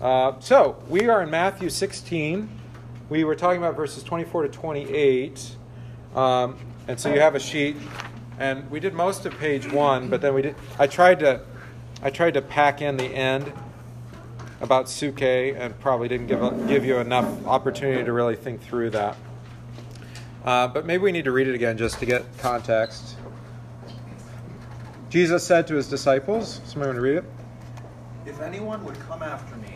Uh, so, we are in Matthew 16. We were talking about verses 24 to 28. Um, and so you have a sheet, and we did most of page one, but then we did. I tried to, I tried to pack in the end about suke, and probably didn't give give you enough opportunity to really think through that. Uh, but maybe we need to read it again just to get context. Jesus said to his disciples, somebody want to read it? If anyone would come after me,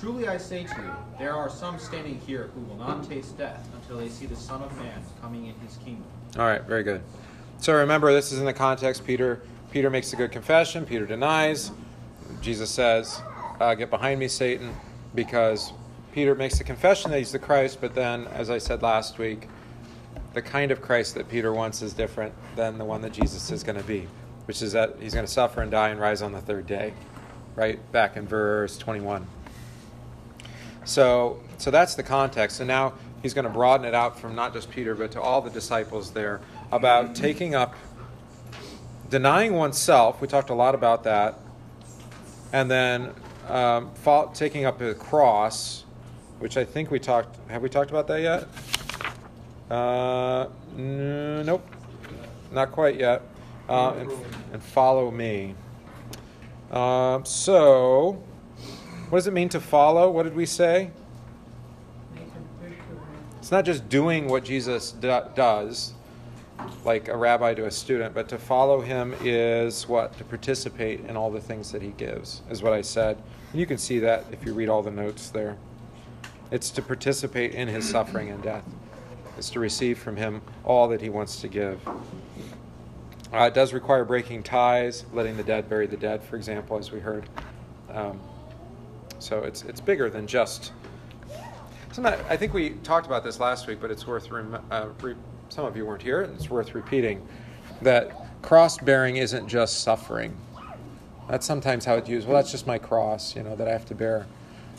Truly I say to you, there are some standing here who will not taste death until they see the Son of Man coming in his kingdom. All right, very good. So remember, this is in the context. Peter Peter makes a good confession. Peter denies. Jesus says, uh, "Get behind me, Satan," because Peter makes a confession that he's the Christ. But then, as I said last week, the kind of Christ that Peter wants is different than the one that Jesus is going to be, which is that he's going to suffer and die and rise on the third day, right back in verse 21. So, so that's the context. And now he's going to broaden it out from not just Peter, but to all the disciples there about taking up, denying oneself. We talked a lot about that. And then um, taking up a cross, which I think we talked. Have we talked about that yet? Uh, n- nope, not quite yet. Uh, and, and, follow me. Uh, so, what does it mean to follow? What did we say? It's not just doing what Jesus do- does, like a rabbi to a student, but to follow him is what? To participate in all the things that he gives, is what I said. And you can see that if you read all the notes there. It's to participate in his suffering and death it's to receive from Him all that He wants to give. Uh, it does require breaking ties, letting the dead bury the dead, for example, as we heard. Um, so it's it's bigger than just. Sometimes, I think we talked about this last week, but it's worth. Rem- uh, re- some of you weren't here. It's worth repeating that cross bearing isn't just suffering. That's sometimes how it's used. Well, that's just my cross, you know, that I have to bear.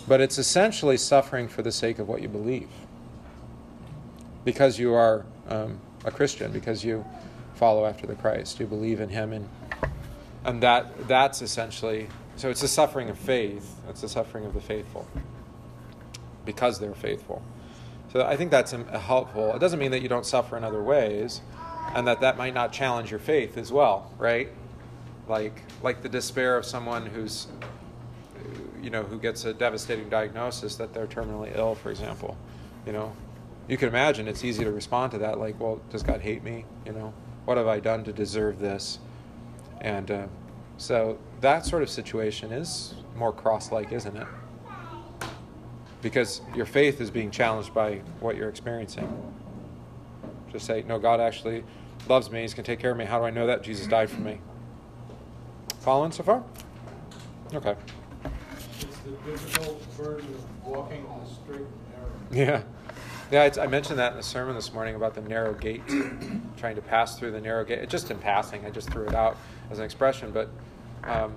But it's essentially suffering for the sake of what you believe because you are um, a Christian, because you follow after the Christ, you believe in Him, and and that that's essentially so. It's the suffering of faith. It's the suffering of the faithful because they're faithful. So I think that's helpful. It doesn't mean that you don't suffer in other ways, and that that might not challenge your faith as well, right? Like like the despair of someone who's you know who gets a devastating diagnosis that they're terminally ill, for example. You know, you can imagine it's easy to respond to that like, well, does God hate me? You know, what have I done to deserve this? And uh, so that sort of situation is more cross like, isn't it? Because your faith is being challenged by what you're experiencing. Just say, no, God actually loves me. He's going to take care of me. How do I know that? Jesus died for me. Following so far? Okay. It's the difficult burden of walking on the straight and narrow. Yeah. Yeah, I mentioned that in the sermon this morning about the narrow gate, trying to pass through the narrow gate. Just in passing, I just threw it out as an expression, but um,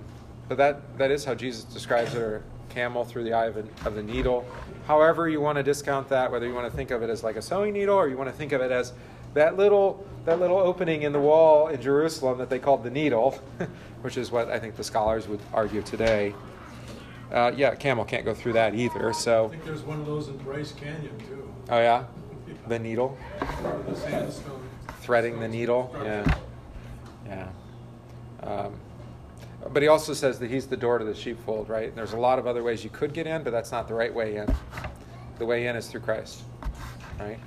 but that that is how Jesus describes it, or camel through the eye of, a, of the needle. However, you want to discount that, whether you want to think of it as like a sewing needle, or you want to think of it as that little that little opening in the wall in Jerusalem that they called the needle, which is what I think the scholars would argue today. Uh, yeah, camel can't go through that either. So I think there's one of those in Bryce Canyon too. Oh yeah, the needle. The sandstone. Threading the needle. Yeah, yeah. Um, but he also says that he's the door to the sheepfold, right? And there's a lot of other ways you could get in, but that's not the right way in. The way in is through Christ, right?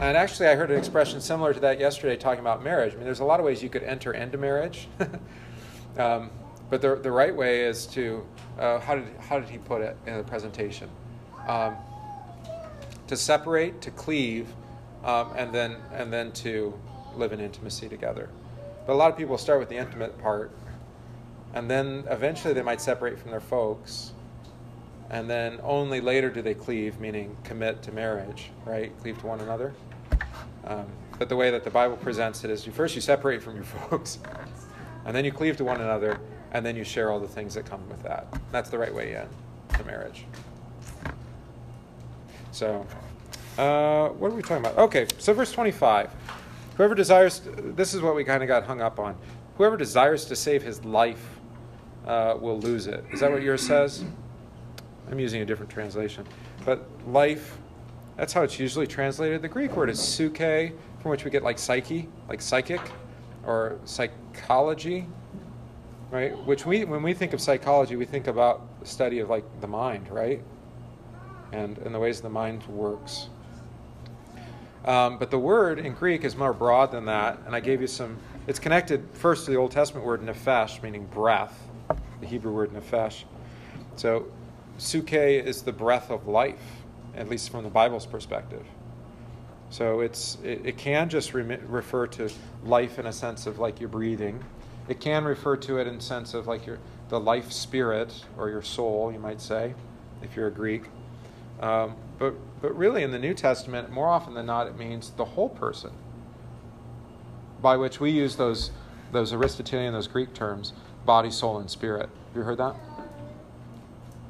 And actually, I heard an expression similar to that yesterday, talking about marriage. I mean, there's a lot of ways you could enter into marriage, um, but the the right way is to uh, how did how did he put it in the presentation? Um, to separate, to cleave, um, and then and then to live in intimacy together. But a lot of people start with the intimate part, and then eventually they might separate from their folks, and then only later do they cleave, meaning commit to marriage, right? Cleave to one another. Um, but the way that the Bible presents it is you first you separate from your folks, and then you cleave to one another, and then you share all the things that come with that. That's the right way in to marriage. So, uh, what are we talking about? Okay, so verse 25. Whoever desires, this is what we kind of got hung up on. Whoever desires to save his life uh, will lose it. Is that what yours says? I'm using a different translation. But life, that's how it's usually translated. The Greek word is suke, from which we get like psyche, like psychic, or psychology, right? Which we, when we think of psychology, we think about the study of like the mind, right? And, and the ways the mind works. Um, but the word in Greek is more broad than that, and I gave you some. It's connected first to the Old Testament word nefesh, meaning breath, the Hebrew word nefesh. So, suke is the breath of life, at least from the Bible's perspective. So it's it, it can just re- refer to life in a sense of like you're breathing. It can refer to it in sense of like your the life spirit or your soul, you might say, if you're a Greek. Um, but, but really, in the New Testament, more often than not, it means the whole person, by which we use those, those Aristotelian, those Greek terms, body, soul, and spirit. Have you heard that?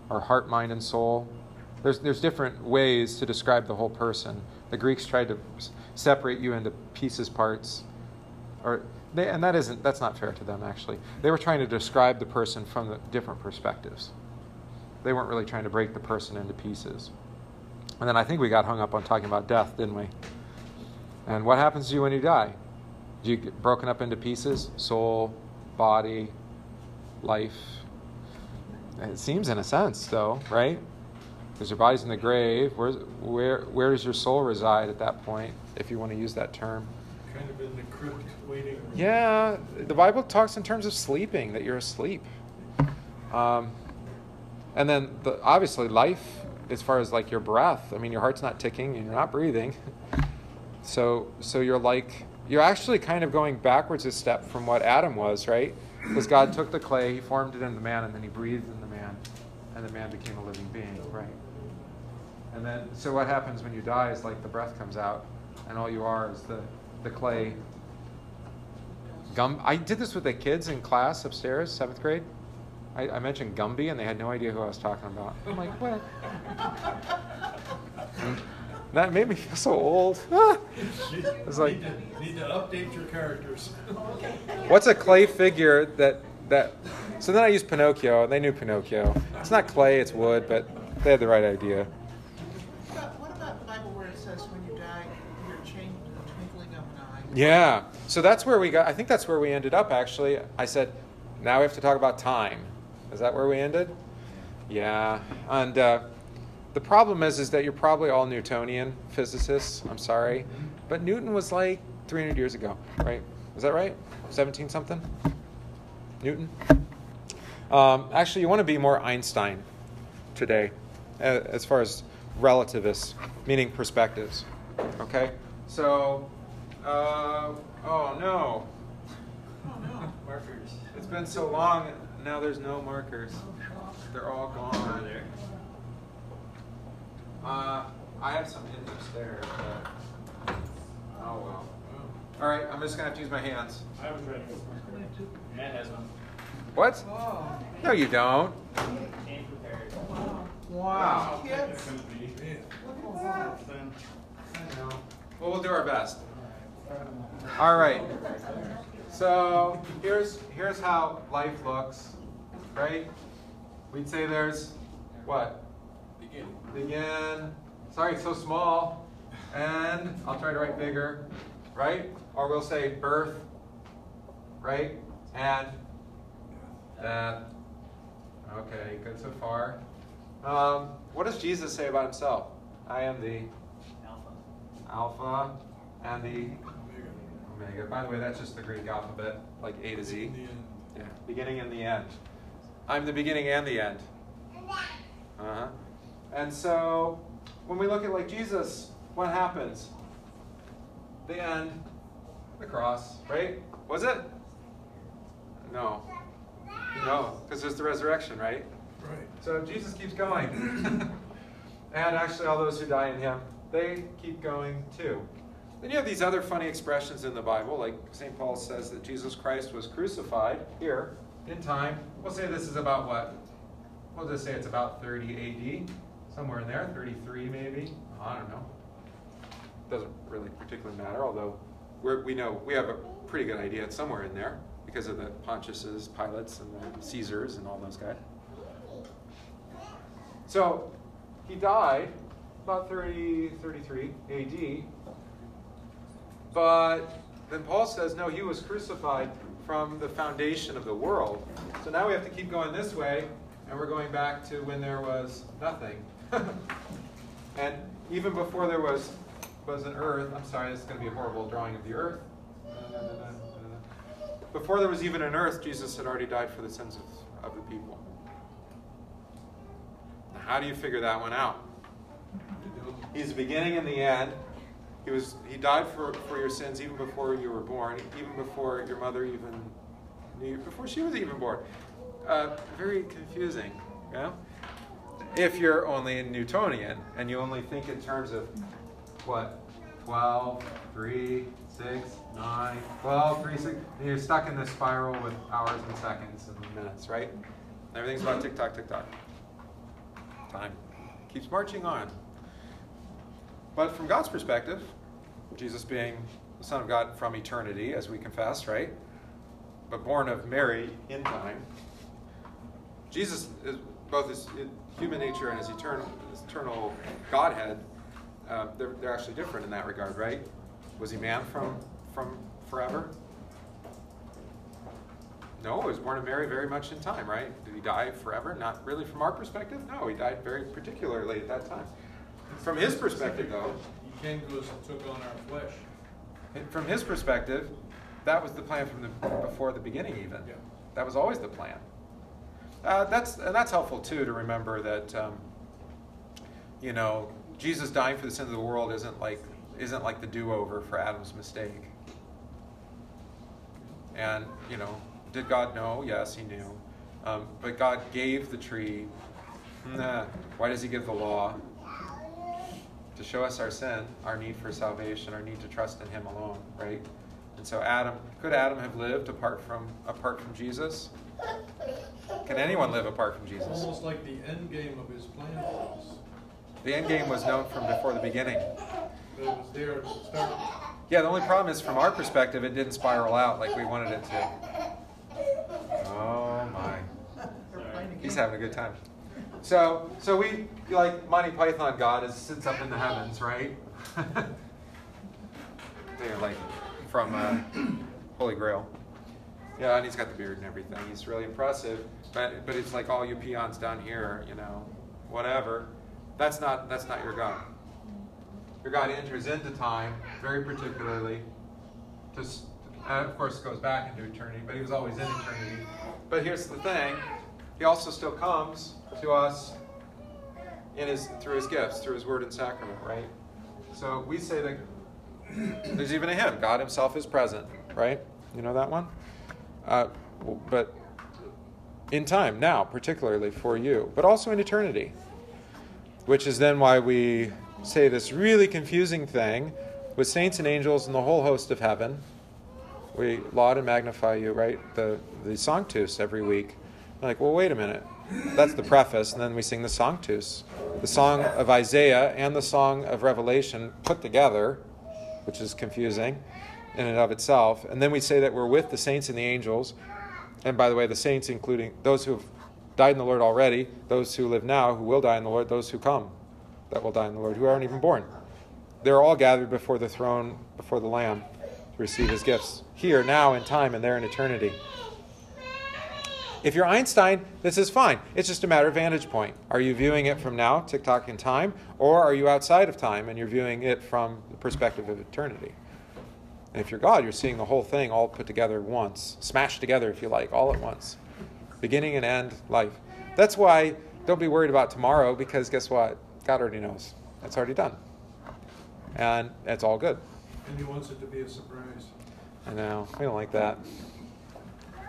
Or heart, mind, and soul. There's, there's different ways to describe the whole person. The Greeks tried to separate you into pieces, parts, or they, and that isn't that's not fair to them actually. They were trying to describe the person from the different perspectives. They weren't really trying to break the person into pieces. And then I think we got hung up on talking about death, didn't we? And what happens to you when you die? Do you get broken up into pieces? Soul, body, life. It seems in a sense, though, right? Because your body's in the grave. Where's, where, where does your soul reside at that point, if you want to use that term? Kind of in the crypt waiting. Yeah, the Bible talks in terms of sleeping, that you're asleep. Um, and then, the, obviously, life, as far as like your breath, I mean, your heart's not ticking and you're not breathing. So, so you're like, you're actually kind of going backwards a step from what Adam was, right? Because God took the clay, He formed it into man, and then He breathed in the man, and the man became a living being, right? And then, so what happens when you die is like the breath comes out, and all you are is the, the clay. Gum. I did this with the kids in class upstairs, seventh grade. I, I mentioned Gumby, and they had no idea who I was talking about. I'm like, what? And that made me feel so old. It's like, Need to, need to update your characters. what's a clay figure that that? So then I used Pinocchio, and they knew Pinocchio. It's not clay, it's wood, but they had the right idea. What about the Bible where it says when you die, you're changed in the twinkling of an eye? Yeah. So that's where we got. I think that's where we ended up. Actually, I said, now we have to talk about time. Is that where we ended? Yeah. And uh, the problem is, is that you're probably all Newtonian physicists. I'm sorry, but Newton was like 300 years ago, right? Is that right? 17 something. Newton. Um, actually, you want to be more Einstein today, as far as relativists, meaning perspectives. Okay. So, uh, oh no, Oh, no. Markers. it's been so long. Now there's no markers. They're all gone. Uh, I have some in upstairs, but oh well. All right, I'm just gonna have to use my hands. I haven't read it. Matt has one. What? Oh, No, you don't. Came prepared. Wow. kids, Look at I. Well, we'll do our best. All right. So here's here's how life looks, right? We'd say there's what? Begin. Begin. Sorry, it's so small. And I'll try to write bigger, right? Or we'll say birth, right? And death. Okay, good so far. Um, what does Jesus say about himself? I am the Alpha Alpha and the Omega. Omega. By the way, that's just the Greek alphabet, like A to Z. The end. Yeah, beginning and the end. I'm the beginning and the end. Uh-huh. And so when we look at like Jesus, what happens? The end, the cross, right? Was it? No. No, because there's the resurrection, right? Right. So Jesus keeps going. and actually, all those who die in him, they keep going too. Then you have these other funny expressions in the Bible, like St. Paul says that Jesus Christ was crucified here in time. We'll say this is about what? We'll just say it's about 30 AD, somewhere in there, 33 maybe. I don't know. Doesn't really particularly matter, although we know we have a pretty good idea it's somewhere in there because of the Pontiuses, Pilates, and the Caesars, and all those guys. So he died about 30, 33 AD. But then Paul says, no, he was crucified from the foundation of the world. So now we have to keep going this way, and we're going back to when there was nothing. and even before there was was an earth, I'm sorry, this is going to be a horrible drawing of the earth. Before there was even an earth, Jesus had already died for the sins of, of the people. Now, how do you figure that one out? He's the beginning and the end. He was he died for, for your sins even before you were born, even before your mother even knew, before she was even born. Uh, very confusing, yeah. If you're only Newtonian and you only think in terms of what 12, 3, 6, 9, 12, 3, 6, and you're stuck in this spiral with hours and seconds and minutes, right? Everything's about tick tock, tick tock. Time keeps marching on. But from God's perspective, Jesus being the Son of God from eternity, as we confess, right? But born of Mary in time, Jesus is both his human nature and his eternal, his eternal Godhead. Uh, they're, they're actually different in that regard, right? Was he man from from forever? No, he was born of Mary very much in time, right? Did he die forever? Not really from our perspective. No, he died very particularly at that time. From his perspective, though, He came to us and took on our flesh. from his perspective, that was the plan from the before the beginning. Even Yeah. that was always the plan. Uh, that's and that's helpful too to remember that um, you know Jesus dying for the sins of the world isn't like isn't like the do-over for Adam's mistake. And you know, did God know? Yes, He knew. Um, but God gave the tree. Nah. Why does He give the law? To show us our sin, our need for salvation, our need to trust in Him alone, right? And so Adam, could Adam have lived apart from apart from Jesus? Can anyone live apart from Jesus? Almost like the end game of his plan for us. The end game was known from before the beginning. But it was there to start. Yeah, the only problem is from our perspective, it didn't spiral out like we wanted it to. Oh my. They're playing a He's having a good time. So, so we like Monty Python God is sits up in the heavens, right? They're like from uh, Holy Grail. Yeah, and he's got the beard and everything. He's really impressive. But but it's like all you peons down here, you know, whatever. That's not that's not your God. Your God enters into time very particularly. To, s- uh, of course, goes back into eternity, but he was always in eternity. But here's the thing: he also still comes to us in his through his gifts, through his word and sacrament, right? So we say that there's even a hymn: God Himself is present, right? You know that one. Uh, but in time, now, particularly for you, but also in eternity, which is then why we say this really confusing thing with saints and angels and the whole host of heaven. We laud and magnify you, right? The the Sanctus every week. Like, well, wait a minute. That's the preface, and then we sing the Sanctus, the song of Isaiah and the song of Revelation put together, which is confusing in and of itself. And then we say that we're with the saints and the angels. And by the way, the saints, including those who have died in the Lord already, those who live now, who will die in the Lord, those who come that will die in the Lord, who aren't even born. They're all gathered before the throne, before the Lamb, to receive his gifts here, now, in time, and there in eternity. If you're Einstein, this is fine. It's just a matter of vantage point. Are you viewing it from now, tick tock in time, or are you outside of time and you're viewing it from the perspective of eternity? And if you're God, you're seeing the whole thing all put together once, smashed together, if you like, all at once. Beginning and end, life. That's why don't be worried about tomorrow because guess what? God already knows. It's already done. And it's all good. And he wants it to be a surprise. I know. We don't like that.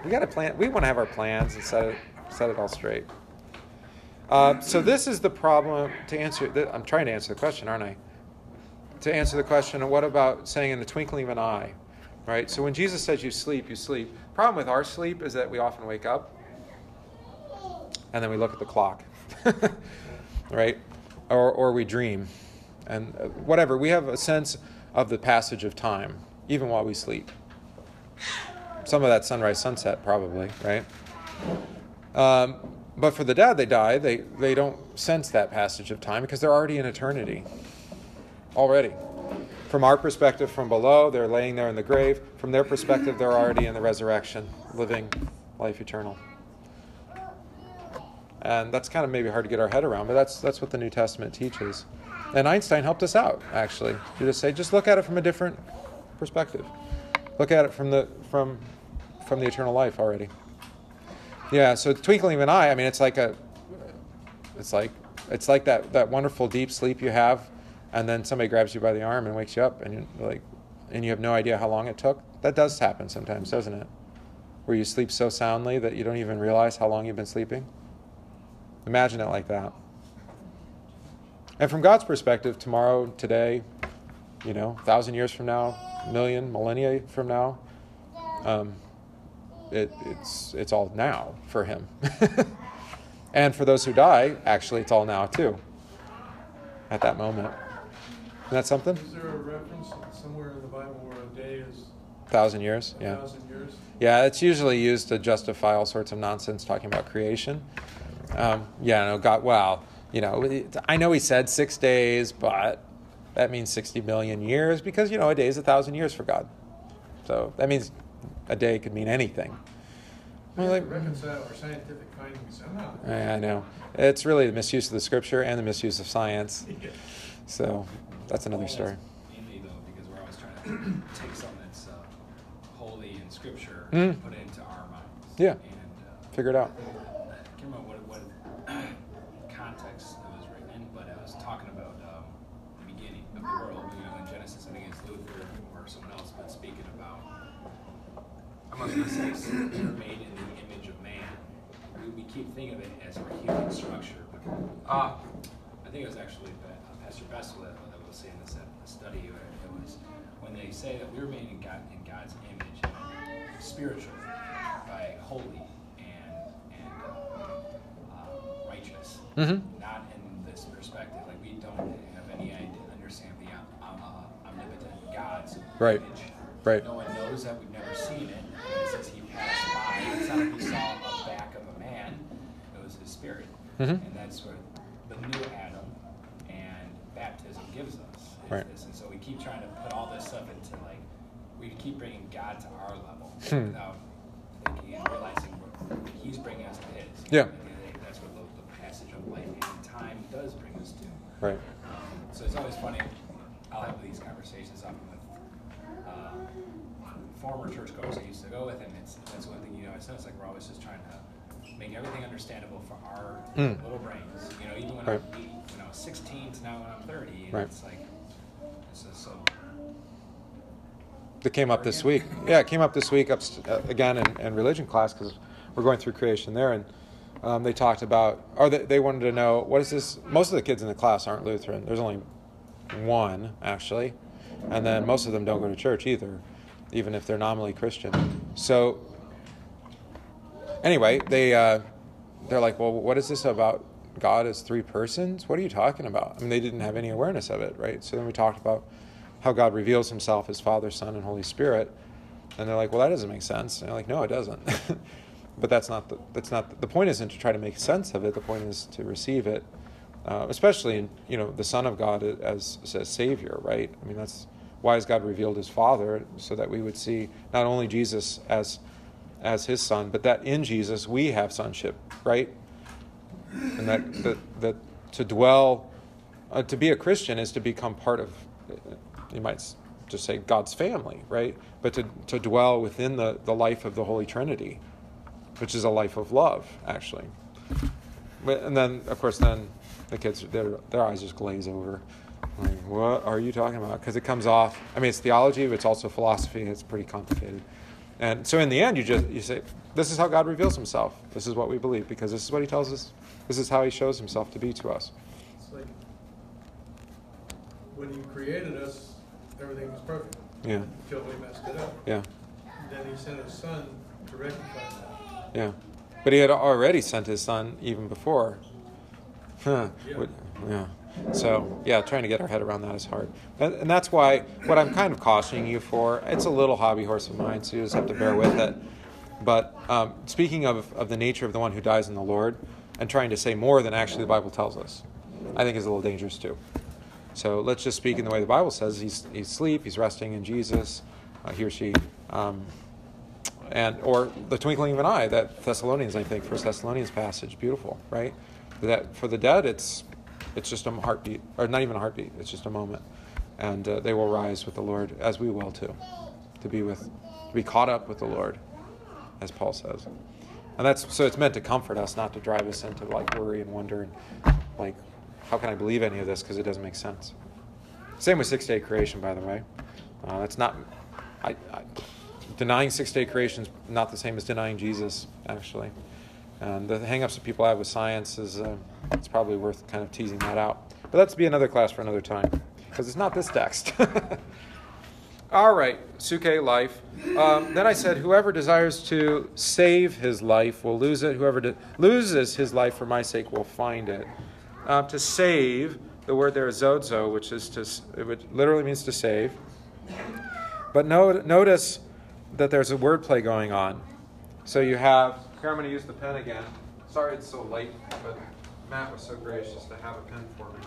We got to plan. We want to have our plans and set it, set it all straight. Uh, so this is the problem. To answer, I'm trying to answer the question, aren't I? To answer the question, what about saying in the twinkling of an eye? Right? So when Jesus says you sleep, you sleep. Problem with our sleep is that we often wake up and then we look at the clock. right? Or, or we dream. And uh, whatever, we have a sense of the passage of time, even while we sleep. Some of that sunrise, sunset, probably, right? Um, but for the dead, they die. They, they don't sense that passage of time because they're already in eternity. Already. From our perspective, from below, they're laying there in the grave. From their perspective, they're already in the resurrection, living life eternal. And that's kind of maybe hard to get our head around, but that's, that's what the New Testament teaches. And Einstein helped us out, actually, to just say, just look at it from a different perspective. Look at it from the, from, from the eternal life already. Yeah, so twinkling of an eye, I mean, it's like a, it's like, it's like that, that wonderful deep sleep you have, and then somebody grabs you by the arm and wakes you up, and you're like, and you have no idea how long it took. That does happen sometimes, doesn't it? Where you sleep so soundly that you don't even realize how long you've been sleeping. Imagine it like that. And from God's perspective, tomorrow, today, you know, thousand years from now, million, millennia from now, um, it, it's it's all now for Him. and for those who die, actually, it's all now too. At that moment, isn't that something? Is there a reference somewhere in the Bible where a day is Thousand years, a yeah. thousand years? Yeah, it's usually used to justify all sorts of nonsense talking about creation. Um, yeah, no, God, well, you know, I know he said six days, but that means 60 million years because, you know, a day is a thousand years for God. So that means a day could mean anything. We like- reconcile our scientific findings somehow. I I know. It's really the misuse of the scripture and the misuse of science. So that's another story. Mainly though, because we're always trying to take something that's uh, holy in scripture Mm. and put it into our minds. Yeah. And uh, Figure it out. I can't remember what, what context it was written in, but it was talking about um, the beginning of the world. You know, in Genesis, I think it's Luther or someone else, but speaking about. I'm not going to say s- we're made in the image of man. We, we keep thinking of it as our human structure, Ah. I think it was actually uh, Pastor Bessel that, that was saying this at a study. Where it was when they say that we're made in God in God's image, spiritual, by holy and and uh, uh, righteous, Mhm. not in this perspective. Like we don't have any idea, understand the um, uh, omnipotent God's Right. image. Right. No one knows that. We've never seen it. And says he passed by. It's not like he saw the back of a man. It was his spirit. Mhm. And that's what the new Adam and baptism gives us. Right. This. And so we keep trying to put all this stuff into like, we keep bringing God to our level Hmm. without thinking and realizing he's bringing us to his. Yeah. And I think that's what the, the passage of life and time does bring us to. Right. So it's always funny. I'll have these conversations often with uh, former churchgoers I used to go with, and it's that's one thing you know. It sounds like we're always just trying to make everything understandable for our Mm. little brains. You know, even when Right. I'm when I was 16 to now when I'm 30, and Right. it's like it's just so. That came up this week. Yeah, it came up this week up, uh, again in, in religion class because we're going through creation there, and um, they talked about, or they, they wanted to know what is this. Most of the kids in the class aren't Lutheran. There's only one actually, and then most of them don't go to church either, even if they're nominally Christian. So anyway, they uh, they're like, well, what is this about? God as three persons? What are you talking about? I mean, they didn't have any awareness of it, right? So then we talked about how God reveals Himself as Father, Son, and Holy Spirit, and they're like, well, that doesn't make sense. And I'm like, no, it doesn't. but that's not the that's not the, the point. Isn't to try to make sense of it. The point is to receive it, uh, especially in you know the Son of God as as Savior, right? I mean, that's why has God revealed His Father so that we would see not only Jesus as as His Son, but that in Jesus we have sonship, right? And that that, that to dwell, uh, to be a Christian is to become part of, you might just say God's family, right? But to to dwell within the the life of the Holy Trinity, which is a life of love, actually. And then, of course, then the kids, their, their eyes just glaze over. Like, what are you talking about? Because it comes off. I mean, it's theology, but it's also philosophy. It's pretty complicated. And so, in the end, you just you say, "This is how God reveals Himself. This is what we believe because this is what He tells us. This is how He shows Himself to be to us." It's like when you created us, everything was perfect Yeah. until we messed it up. Yeah. Then he sent his son to rectify that. Yeah. But he had already sent his son even before. Huh. Yeah. Yeah. So, yeah, trying to get our head around that is hard. And, and that's why what I'm kind of cautioning you for, it's a little hobby horse of mine, so you just have to bear with it. But um, speaking of, of the nature of the one who dies in the Lord and trying to say more than actually the Bible tells us, I think is a little dangerous too. So let's just speak in the way the Bible says. He's, he's asleep, he's resting in Jesus, uh, he or she. Um, and or the twinkling of an eye that thessalonians i think first thessalonians passage beautiful right that for the dead it's it's just a heartbeat or not even a heartbeat it's just a moment and uh, they will rise with the lord as we will too to be with to be caught up with the lord as paul says and that's so it's meant to comfort us not to drive us into like worry and wonder and like how can i believe any of this because it doesn't make sense same with six day creation by the way uh, that's not I, I denying six day creation is not the same as denying Jesus, actually. And the hangups that people have with science is uh, it's probably worth kind of teasing that out. But that's be another class for another time because it's not this text. All right, suke life. Um, then I said, whoever desires to save his life will lose it. Whoever de- loses his life for my sake will find it. Uh, to save, the word there is sozo, which is to, would- literally means to save. But no, notice that there's a wordplay going on. So you have, here I'm going to use the pen again. Sorry it's so late, but Matt was so gracious to have a pen for me.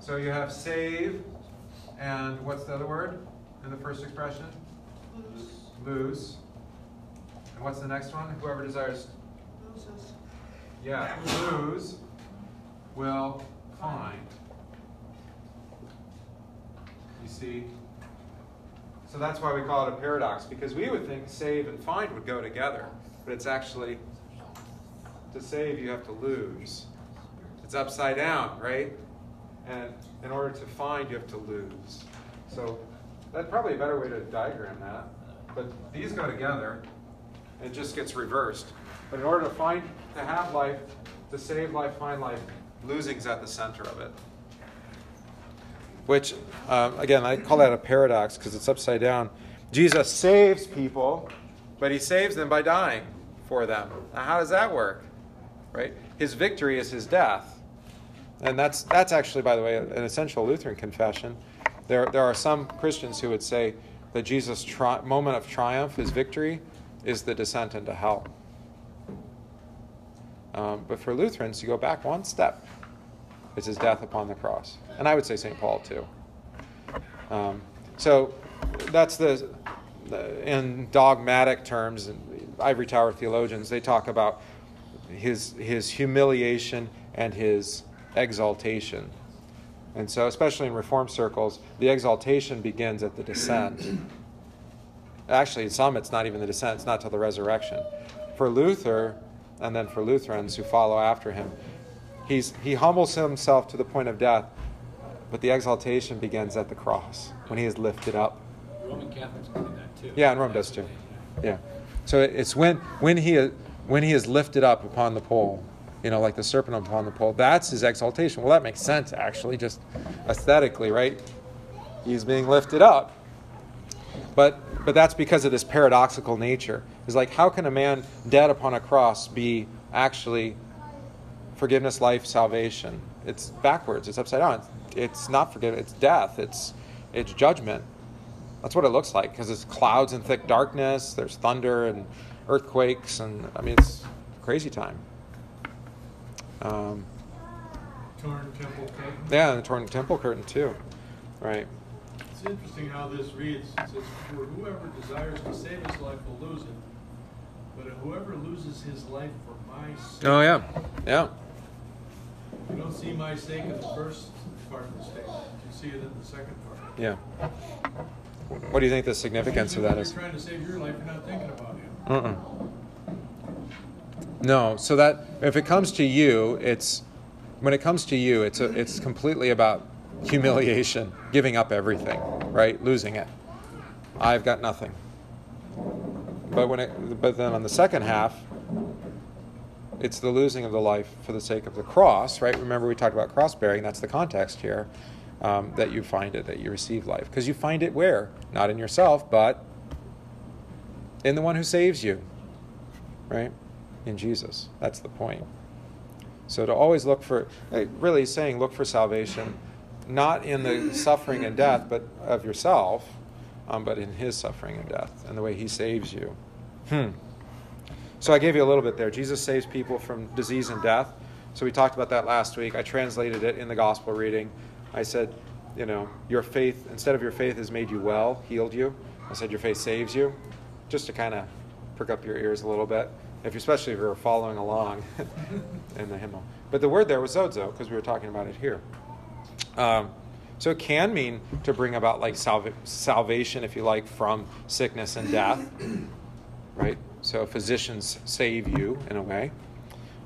So you have save, and what's the other word in the first expression? Lose, Lose. And what's the next one? Whoever desires, loses. yeah, lose will find. You see? So that's why we call it a paradox, because we would think save and find would go together, but it's actually to save you have to lose. It's upside down, right? And in order to find, you have to lose. So that's probably a better way to diagram that. But these go together, and it just gets reversed. But in order to find, to have life, to save life, find life, losing's at the center of it. Which um, again i call that a paradox because it's upside down. Jesus saves people but he saves them by dying for them. Now how does that work right? His victory is his death. And that's that's actually by the way an essential lutheran confession. There, there are some christians who would say that jesus tri- moment of triumph his victory is the descent into hell. Um, but for lutherans you go back one step it's his death upon the cross. And I would say St. Paul too. Um, so that's the, the, in dogmatic terms, ivory tower theologians, they talk about his, his humiliation and his exaltation. And so, especially in reform circles, the exaltation begins at the descent. Actually, in some, it's not even the descent, it's not till the resurrection. For Luther, and then for Lutherans who follow after him, he's, he humbles himself to the point of death, but the exaltation begins at the cross when he is lifted up. Roman Catholics do that too. Yeah, and Rome does too. Yeah. So it's when when he when he is lifted up upon the pole, you know, like the serpent upon the pole. That's his exaltation. Well, that makes sense actually, just aesthetically, right? He's being lifted up. But but that's because of this paradoxical nature. It's like how can a man dead upon a cross be actually forgiveness, life, salvation? It's backwards. It's upside down. It's, it's not forgiveness. It's death. It's it's judgment. That's what it looks like because it's clouds and thick darkness. There's thunder and earthquakes, and I mean it's crazy time. Um, Torn temple curtain. yeah, the torn temple curtain too, right? It's interesting how this reads. It says, For whoever desires to save his life will lose it, but whoever loses his life for my sake. Oh yeah, yeah. You don't see my sake in the first part of the statement. You see it in the second part. Yeah. What do you think the significance of that is? You're trying to save your life, you're not thinking about him. Uh-uh. No, so that if it comes to you, it's when it comes to you, it's a, it's completely about humiliation, giving up everything, right? Losing it. I've got nothing. But when it but then on the second half, it's the losing of the life for the sake of the cross, right? Remember we talked about cross bearing, that's the context here. um, that you find it, that you receive life. Because you find it where? Not in yourself, but in the one who saves you, right? In Jesus. That's the point. So to always look for, eh, really saying, look for salvation, not in the suffering and death, but of yourself, um, but in His suffering and death and the way He saves you. Hmm. So I gave you a little bit there. Jesus saves people from disease and death. So we talked about that last week. I translated it in the gospel reading. I said, you know, your faith, instead of your faith has made you well, healed you, I said your faith saves you, just to kind of prick up your ears a little bit, if you, especially if you're following along in the hymnal. But the word there was sozo, because we were talking about it here. Um, so it can mean to bring about like salva- salvation, if you like, from sickness and death, right? So physicians save you in a way.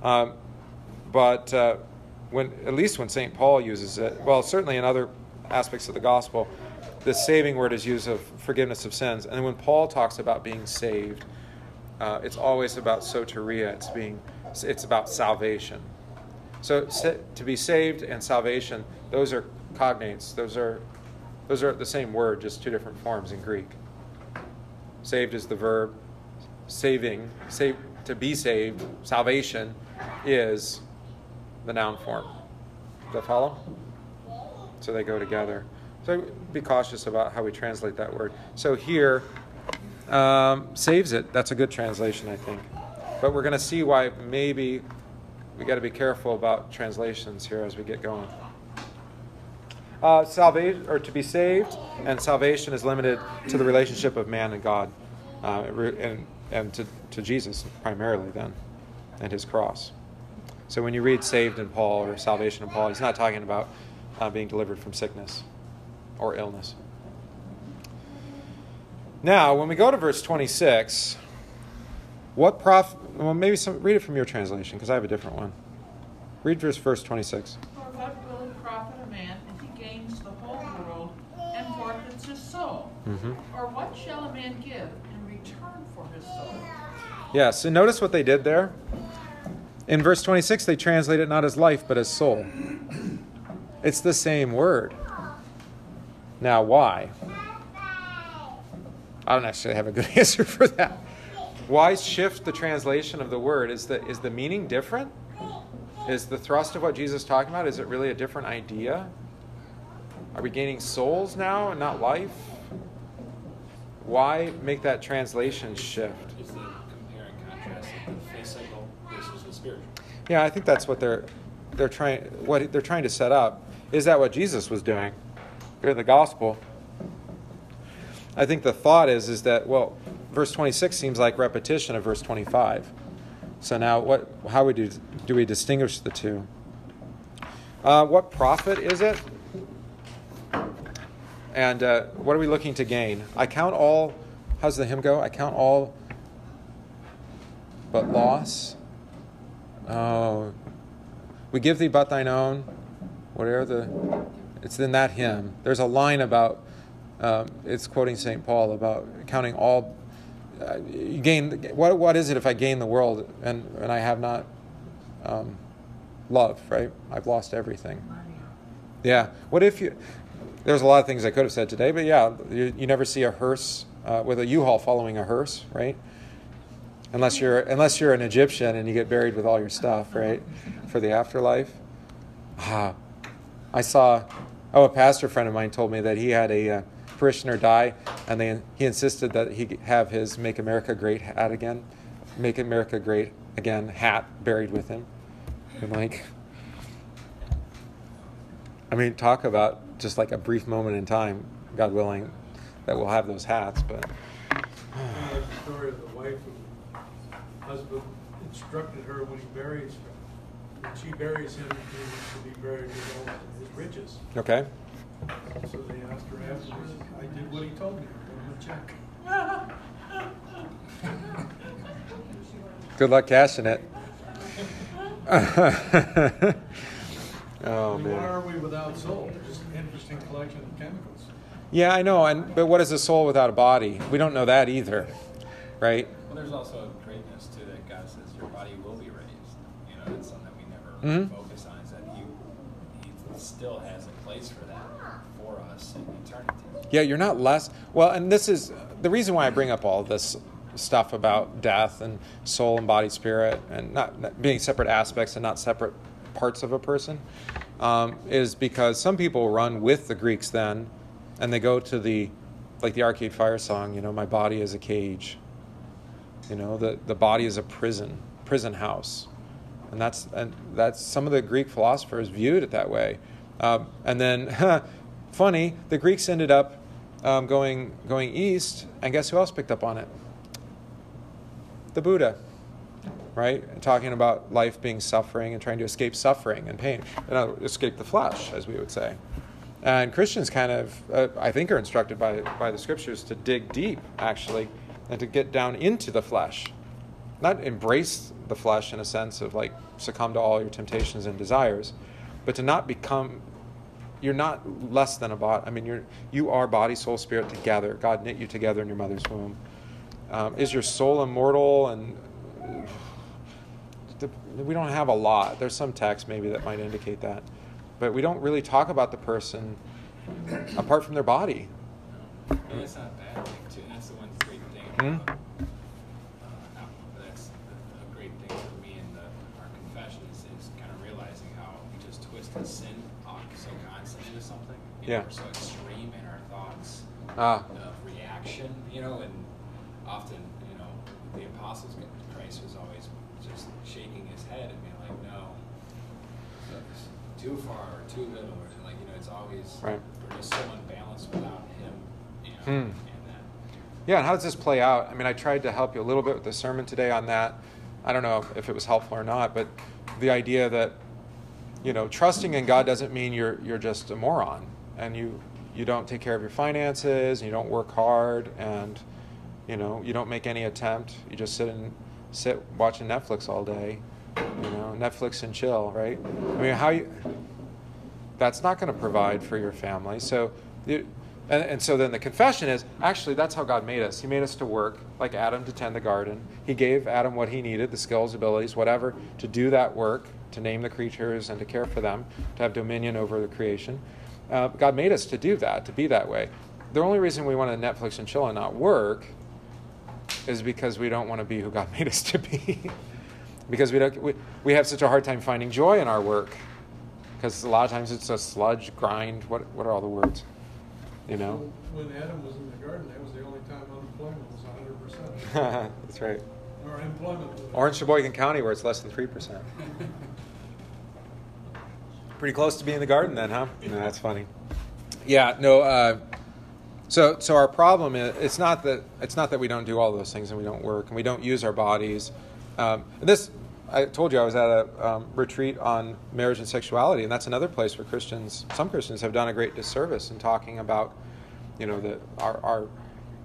Um, but uh, when, at least when St. Paul uses it, well, certainly in other aspects of the gospel, the saving word is used of forgiveness of sins. And when Paul talks about being saved, uh, it's always about soteria. It's being, it's about salvation. So to be saved and salvation, those are cognates. Those are, those are the same word, just two different forms in Greek. Saved is the verb. Saving, save, to be saved, salvation is the noun form. Does that follow? So they go together. So be cautious about how we translate that word. So here, um, saves it. That's a good translation, I think. But we're going to see why maybe we got to be careful about translations here as we get going. Uh, salvation, or to be saved, and salvation is limited to the relationship of man and God, uh, and and to, to Jesus primarily then, and His cross. So when you read saved in Paul or salvation in Paul, he's not talking about uh, being delivered from sickness or illness. Now, when we go to verse 26, what prof? Well, maybe some, read it from your translation because I have a different one. Read verse verse 26. For what will it profit a man if he gains the whole world and forfeits his soul? Mm-hmm. Or what shall a man give yeah, so notice what they did there. In verse 26, they translate it not as life, but as soul. It's the same word. Now, why? I don't actually have a good answer for that. Why shift the translation of the word? Is the, is the meaning different? Is the thrust of what Jesus is talking about, is it really a different idea? Are we gaining souls now and not life? Why make that translation shift? Is the compare and contrast the physical versus the spiritual? Yeah, I think that's what they're they're trying what they're trying to set up. Is that what Jesus was doing in the gospel? I think the thought is is that well, verse 26 seems like repetition of verse 25. So now, what? How would do do we distinguish the two? Uh, what profit is it? And uh, what are we looking to gain? I count all. How's the hymn go? I count all but loss. Oh, we give thee but thine own. Whatever the, it's in that hymn. There's a line about. Um, it's quoting St. Paul about counting all. Uh, you gain. What what is it if I gain the world and and I have not um, love? Right. I've lost everything. Yeah. What if you? There's a lot of things I could have said today, but yeah, you, you never see a hearse uh, with a U-Haul following a hearse, right? Unless you're unless you're an Egyptian and you get buried with all your stuff, right, for the afterlife. Ah, I saw. Oh, a pastor friend of mine told me that he had a uh, parishioner die, and they he insisted that he have his "Make America Great" hat again, "Make America Great Again" hat buried with him. I'm like, I mean, talk about just like a brief moment in time, God willing, that we'll have those hats. But the story of the wife who husband instructed her when he buries her, when she buries him, he to be buried with all his riches. okay, So they asked her afterwards, I did what he told me, I wrote him a check. good luck cashing it. oh I mean, Why are we without soul? Just an interesting collection of chemicals. Yeah, I know. And but what is a soul without a body? We don't know that either, right? Well, there's also a greatness to that God says your body will be raised. You know, it's something that we never Mhm. focus on. Is that He He still has a place for that for us in eternity. Yeah, you're not less. Well, and this is the reason why I bring up all this stuff about death and soul and body, spirit, and not, not being separate aspects and not separate parts of a person, um, is because some people run with the Greeks then, and they go to the, like the Arcade Fire song, you know, my body is a cage. You know, the, the body is a prison, prison house. And that's, and that's some of the Greek philosophers viewed it that way. Um, and then, funny, the Greeks ended up um, going, going east, and guess who else picked up on it? The Buddha, right? And Talking about life being suffering and trying to escape suffering and pain, and escape the flesh, as we would say. And Christians kind of, uh, I think, are instructed by, by the scriptures to dig deep, actually, and to get down into the flesh. Not embrace the flesh in a sense of like succumb to all your temptations and desires, but to not become, you're not less than a body. I mean, you're, you are body, soul, spirit together. God knit you together in your mother's womb. Um, is your soul immortal? And we don't have a lot. There's some text maybe that might indicate that. But we don't really talk about the person apart from their body. And that's not a bad thing too. That's the one great thing Hmm? Uh, that's a, great thing for me in the, our confessions is kind of realizing how we just twist the sin off so constantly into something. You know, Yeah. we're so extreme in our thoughts Ah, of reaction. You know, and often you know the apostles, Christ was always just shaking his head and being like, no. It's too far or too little or like Right. we're just so unbalanced without him you know Hmm. Yeah, and how does this play out? I mean, I tried to help you a little bit with the sermon today on that. I don't know if it was helpful or not, but the idea that you know, trusting in God doesn't mean you're you're just a moron and you you don't take care of your finances and you don't work hard and you know you don't make any attempt. You just sit and sit watching Netflix all day. You know, Netflix and chill, right? I mean, how you that's not going to provide for your family. So, and, and so then the confession is actually that's how God made us. He made us to work like Adam to tend the garden. He gave Adam what he needed, the skills, abilities, whatever, to do that work, to name the creatures and to care for them, to have dominion over the creation. Uh, God made us to do that, to be that way. The only reason we want to Netflix and chill and not work is because we don't want to be who God made us to be. because we don't we, we have such a hard time finding joy in our work because a lot of times it's a sludge grind what what are all the words? You know? When Adam was in the garden, that was the only time unemployment was hundred percent. that's right. Or employment orange sheboygan county where it's less than 3% pretty close to being the garden then huh? No, that's funny. Yeah no uh, so so our problem is it's not that it's not that we don't do all those things and we don't work and we don't use our bodies. Um, and this I told you I was at a um, retreat on marriage and sexuality, and that's another place where Christians, some Christians, have done a great disservice in talking about, you know, the our, our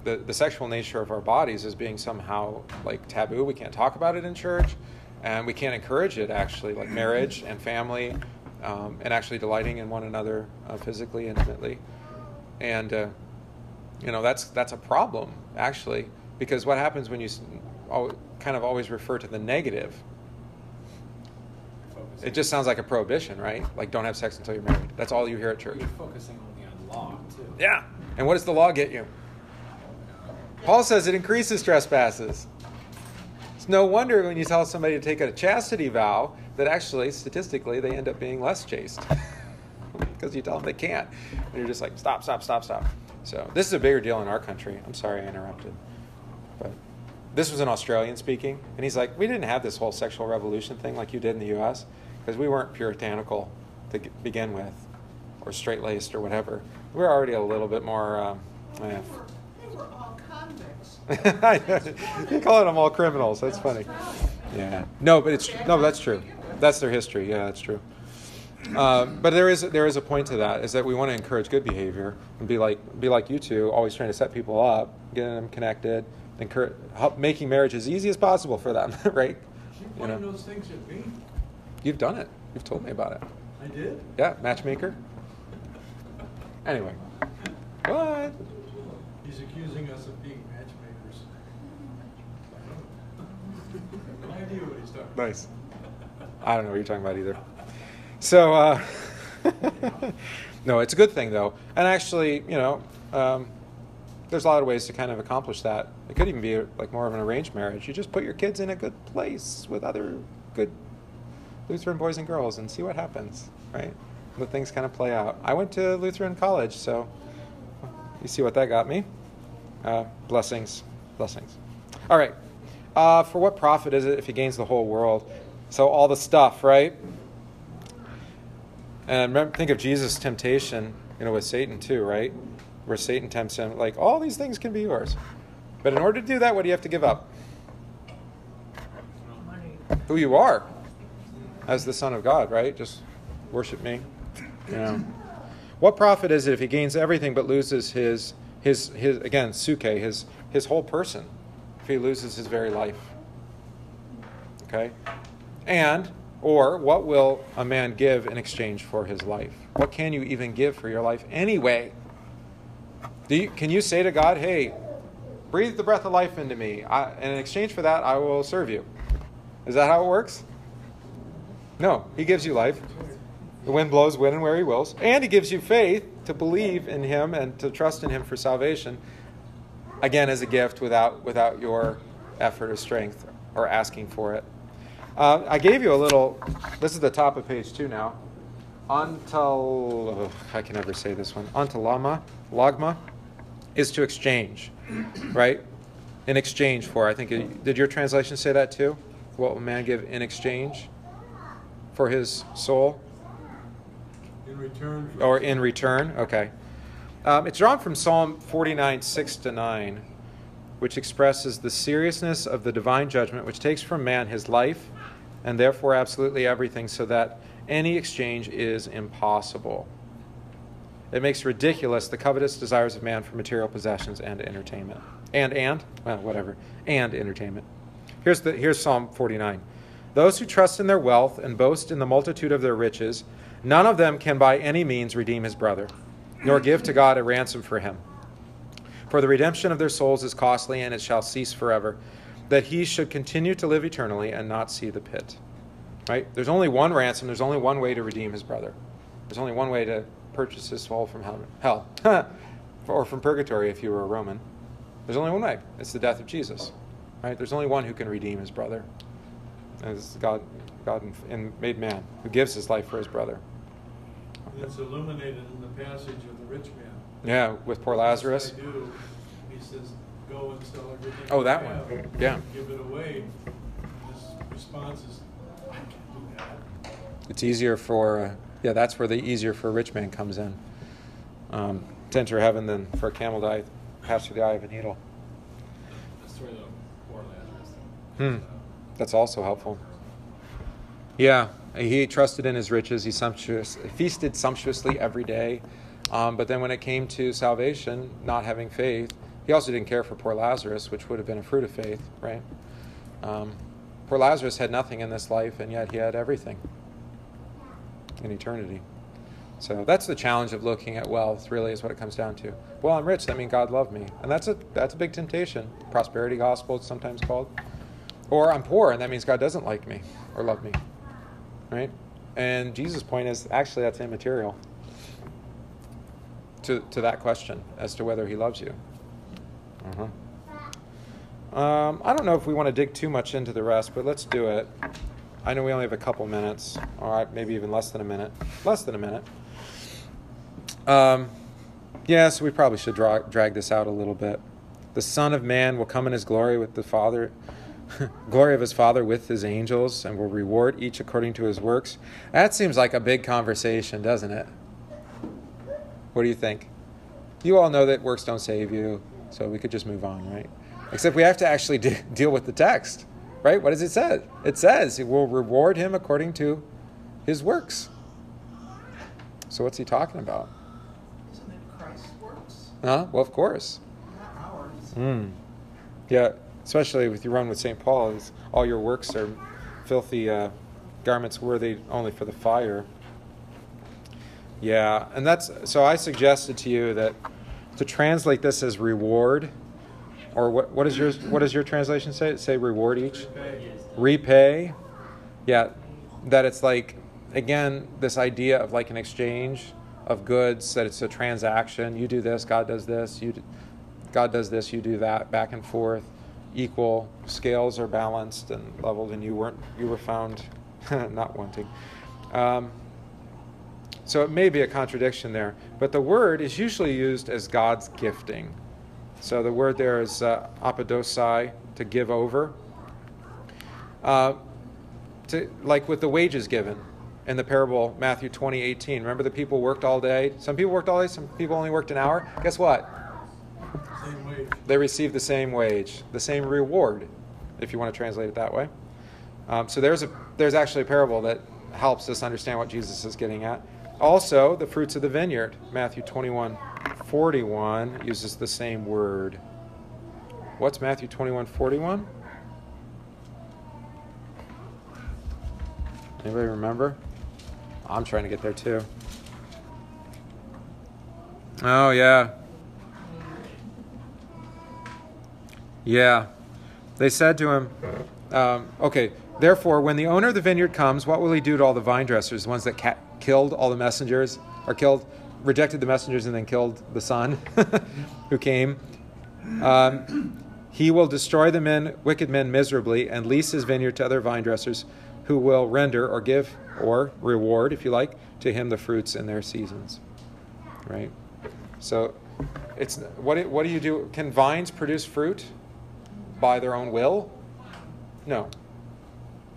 the, the sexual nature of our bodies as being somehow like taboo. We can't talk about it in church, and we can't encourage it actually, like marriage and family, um, and actually delighting in one another uh, physically, intimately, and uh, you know that's that's a problem actually because what happens when you kind of always refer to the negative it just sounds like a prohibition right? Like don't have sex until you're married. That's all you hear at church. You're focusing only on law too. Yeah. And what does the law get you? Paul says it increases trespasses. It's no wonder when you tell somebody to take a chastity vow that actually statistically they end up being less chaste. Because you tell them they can't. And you're just like stop stop stop stop. So this is a bigger deal in our country. I'm sorry i interrupted. But this was an australian speaking and he's like we didn't have this whole sexual revolution thing like you did in the us because we weren't puritanical to g- begin with or straight-laced or whatever. We were already a little bit more um, They eh. were, they were all convicts. you call them all criminals that's funny. Yeah. No but it's no that's true. That's their history. Yeah that's true. Uh, but there is there is a point to that is that we want to encourage good behavior and be like be like you two always trying to set people up getting them connected encourage, help making marriage as easy as possible for them right? You you know? those things at me. You've done it you've told me about it I did. yeah matchmaker anyway what He's accusing us of being matchmakers. No idea what he's talking about. Nice. I don't know what you're talking about either. So, uh, No, it's a good thing though, and actually, you know, um, there's a lot of ways to kind of accomplish that. It could even be like more of an arranged marriage. You just put your kids in a good place with other good Lutheran boys and girls and see what happens, right? Let things kind of play out. I went to Lutheran college, so you see what that got me. Uh, blessings, blessings. All right. Uh, for what profit is it if he gains the whole world? So all the stuff, right? And remember, think of Jesus' temptation, you know, with Satan too, right? Where Satan tempts him, like all these things can be yours, but in order to do that, what do you have to give up? Money. Who you are, as the Son of God, right? Just worship me. You know. What profit is it if he gains everything but loses his his his again psuche his his whole person if he loses his very life? Okay, and or what will a man give in exchange for his life? What can you even give for your life anyway? Do you, can you say to God, "Hey, breathe the breath of life into me, I, and in exchange for that, I will serve you"? Is that how it works? No, He gives you life. The wind blows when and where He wills, and He gives you faith to believe in Him and to trust in Him for salvation. Again, as a gift without without your effort or strength or asking for it. Uh, I gave you a little. This is the top of page two now. Ontal. I can never say this one. Ontalama, logma, is to exchange, right? In exchange for. I think. Did your translation say that too? What will man give in exchange for his soul? In return. Or in return? Okay. Um, it's drawn from Psalm 49, 6 to 9, which expresses the seriousness of the divine judgment, which takes from man his life and therefore absolutely everything, so that any exchange is impossible. It makes ridiculous the covetous desires of man for material possessions and entertainment. And, and, well, whatever, and entertainment. Here's, the, here's Psalm 49. Those who trust in their wealth and boast in the multitude of their riches, none of them can by any means redeem his brother, nor give to God a ransom for him. For the redemption of their souls is costly, and it shall cease forever, that he should continue to live eternally and not see the pit. Right? There's only one ransom, there's only one way to redeem his brother. There's only one way to purchase his soul from hell, or from purgatory if you were a Roman. There's only one way. It's the death of Jesus. Right? There's only one who can redeem his brother. And it's God, God and made man, who gives his life for his brother. And It's illuminated in the passage of the rich man. Yeah, with poor Lazarus. I do. He says, go and sell everything. Oh, that one. Yeah. Give it away. His response is, I can't do that. It's easier for, uh, yeah, that's where the easier for a rich man comes in. Um, to enter heaven than for a camel to eye- pass through the eye of a needle. The story of poor Lazarus. Hmm. That's also helpful. Yeah, he trusted in his riches. He sumptuous, feasted sumptuously every day. Um, but then when it came to salvation, not having faith, he also didn't care for poor Lazarus, which would have been a fruit of faith, right? Um, poor Lazarus had nothing in this life, and yet he had everything in eternity. So that's the challenge of looking at wealth. Really, is what it comes down to. Well, I'm rich. That means God loved me, and that's a that's a big temptation. Prosperity gospel, it's sometimes called. Or I'm poor, and that means God doesn't like me or love me, right? And Jesus' point is actually that's immaterial to to that question as to whether He loves you. Uh-huh. Um, I don't know if we want to dig too much into the rest, but let's do it. I know we only have a couple minutes, all right, maybe even less than a minute. Less than a minute. Um, yeah, so we probably should draw, drag this out a little bit. The Son of Man will come in his glory with the Father, glory of his Father with his angels, and will reward each according to his works. That seems like a big conversation, doesn't it? What do you think? You all know that works don't save you, so we could just move on, right? Except we have to actually de- deal with the text, right? What does it say? It says it will reward him according to his works. So what's he talking about? Isn't it Christ's works? Huh? Well, of course. Not ours. Hmm. Yeah, especially if you run with St. Paul, it's- all your works are filthy uh, garments worthy only for the fire. Yeah, and that's so I suggested to you that to translate this as reward, or what, what is yours? What does your translation say? Say reward each, repay. Yeah, that it's like again this idea of like an exchange, of goods, that it's a transaction. You do this, God does this. You, God does this, you do that, back and forth. Equal scales are balanced and leveled, and you weren't you were found not wanting. Um, so it may be a contradiction there, but the word is usually used as God's gifting. So the word there is uh, apodosai, to give over. Uh, to, like with the wages given in the parable Matthew 20, 18. Remember the people worked all day? Some people worked all day, some people only worked an hour. Guess what? They receive the same wage, the same reward, if you want to translate it that way. Um, so there's a there's actually a parable that helps us understand what Jesus is getting at. Also, the fruits of the vineyard, Matthew 21, 41 uses the same word. What's Matthew 21, 41? Anybody remember? I'm trying to get there too. Oh, yeah. Yeah. They said to him, um, okay, therefore, when the owner of the vineyard comes, what will he do to all the vine dressers, the ones that ca- killed all the messengers, or killed, rejected the messengers and then killed the son who came? Um, he will destroy the men, wicked men miserably and lease his vineyard to other vine dressers who will render or give or reward, if you like, to him the fruits in their seasons. Right? So, it's what, what do you do? Can vines produce fruit by their own will? No.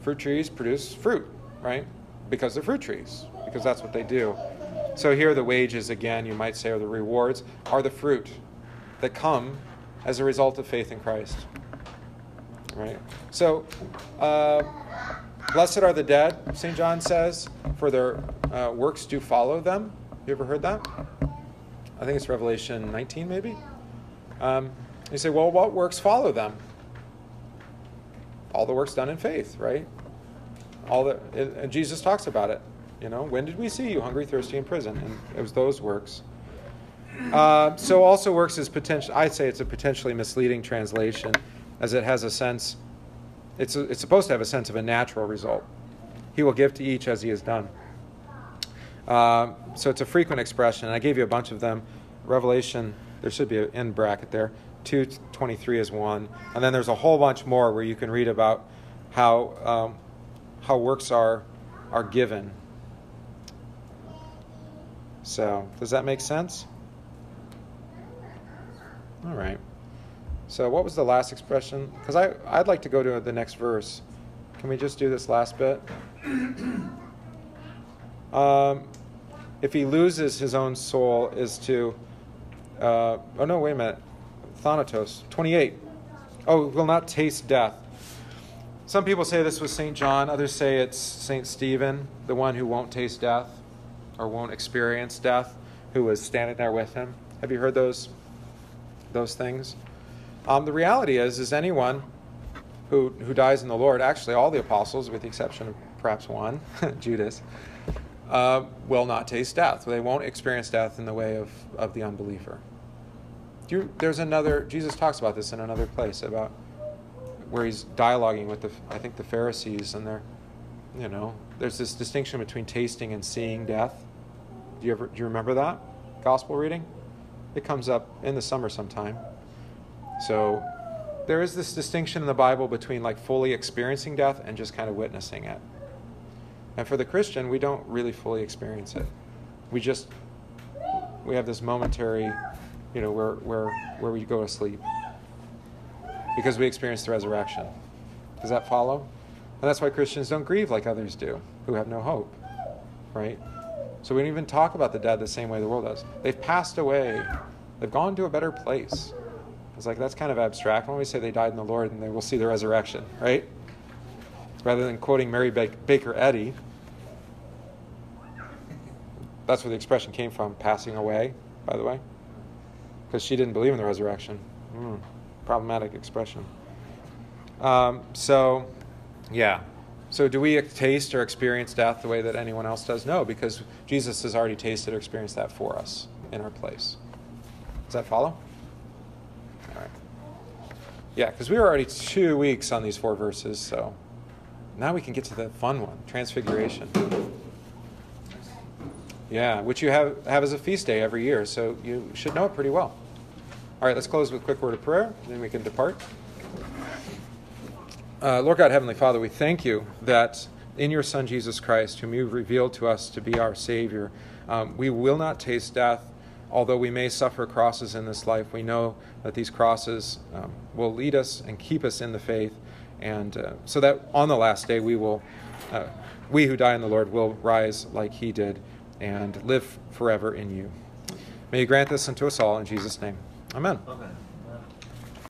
Fruit trees produce fruit, right? Because they're fruit trees, because that's what they do. So here the wages, again, you might say, or the rewards, are the fruit that come as a result of faith in Christ. Right? So, uh, blessed are the dead, St. John says, for their uh, works do follow them. You ever heard that? I think it's Revelation 19, maybe. Um, you say, well, what works follow them? All the works done in faith, right? All the and Jesus talks about it. You know, when did we see you hungry, thirsty, in prison? And it was those works. Uh, so also works is potential. I'd say it's a potentially misleading translation, as it has a sense. It's a, it's supposed to have a sense of a natural result. He will give to each as he has done. Uh, so it's a frequent expression. I gave you a bunch of them. Revelation, there should be an end bracket there. 223 is one. And then there's a whole bunch more where you can read about how, um, how works are, are given. So, does that make sense? All right. So, what was the last expression? Because I'd like to go to the next verse. Can we just do this last bit? Um, if he loses his own soul, is to. Uh, oh no! Wait a minute. Thanatos twenty-eight. Oh, will not taste death. Some people say this was Saint John. Others say it's Saint Stephen, the one who won't taste death or won't experience death, who was standing there with him. Have you heard those? Those things. Um, the reality is, is anyone who who dies in the Lord, actually all the apostles, with the exception of perhaps one, Judas, uh, will not taste death. They won't experience death in the way of, of the unbeliever. You, there's another, Jesus talks about this in another place about where he's dialoguing with the, I think the Pharisees, and they're, you know, there's this distinction between tasting and seeing death. Do you ever, do you remember that gospel reading? It comes up in the summer sometime. So there is this distinction in the Bible between like fully experiencing death and just kind of witnessing it. And for the Christian, we don't really fully experience it. We just we have this momentary, you know, where where where we go to sleep because we experience the resurrection. Does that follow? And that's why Christians don't grieve like others do, who have no hope, right? So we don't even talk about the dead the same way the world does. They've passed away. They've gone to a better place. It's like that's kind of abstract. When we say they died in the Lord and they will see the resurrection, right? Rather than quoting Mary Baker Eddy, that's where the expression came from, passing away, by the way, because she didn't believe in the resurrection. Mm, problematic expression. Um, so, yeah. So, do we taste or experience death the way that anyone else does? No, because Jesus has already tasted or experienced that for us in our place. Does that follow? All right. Yeah, because we were already two weeks on these four verses, so now we can get to the fun one Transfiguration. Yeah, which you have, have as a feast day every year, so you should know it pretty well. All right, let's close with a quick word of prayer, then we can depart. Uh, Lord God, Heavenly Father, we thank you that in your Son Jesus Christ, whom you've revealed to us to be our Savior, um, we will not taste death. Although we may suffer crosses in this life, we know that these crosses um, will lead us and keep us in the faith, and uh, so that on the last day we will, uh, we who die in the Lord, will rise like He did and live forever in you. May you grant this unto us all in Jesus' name. Amen.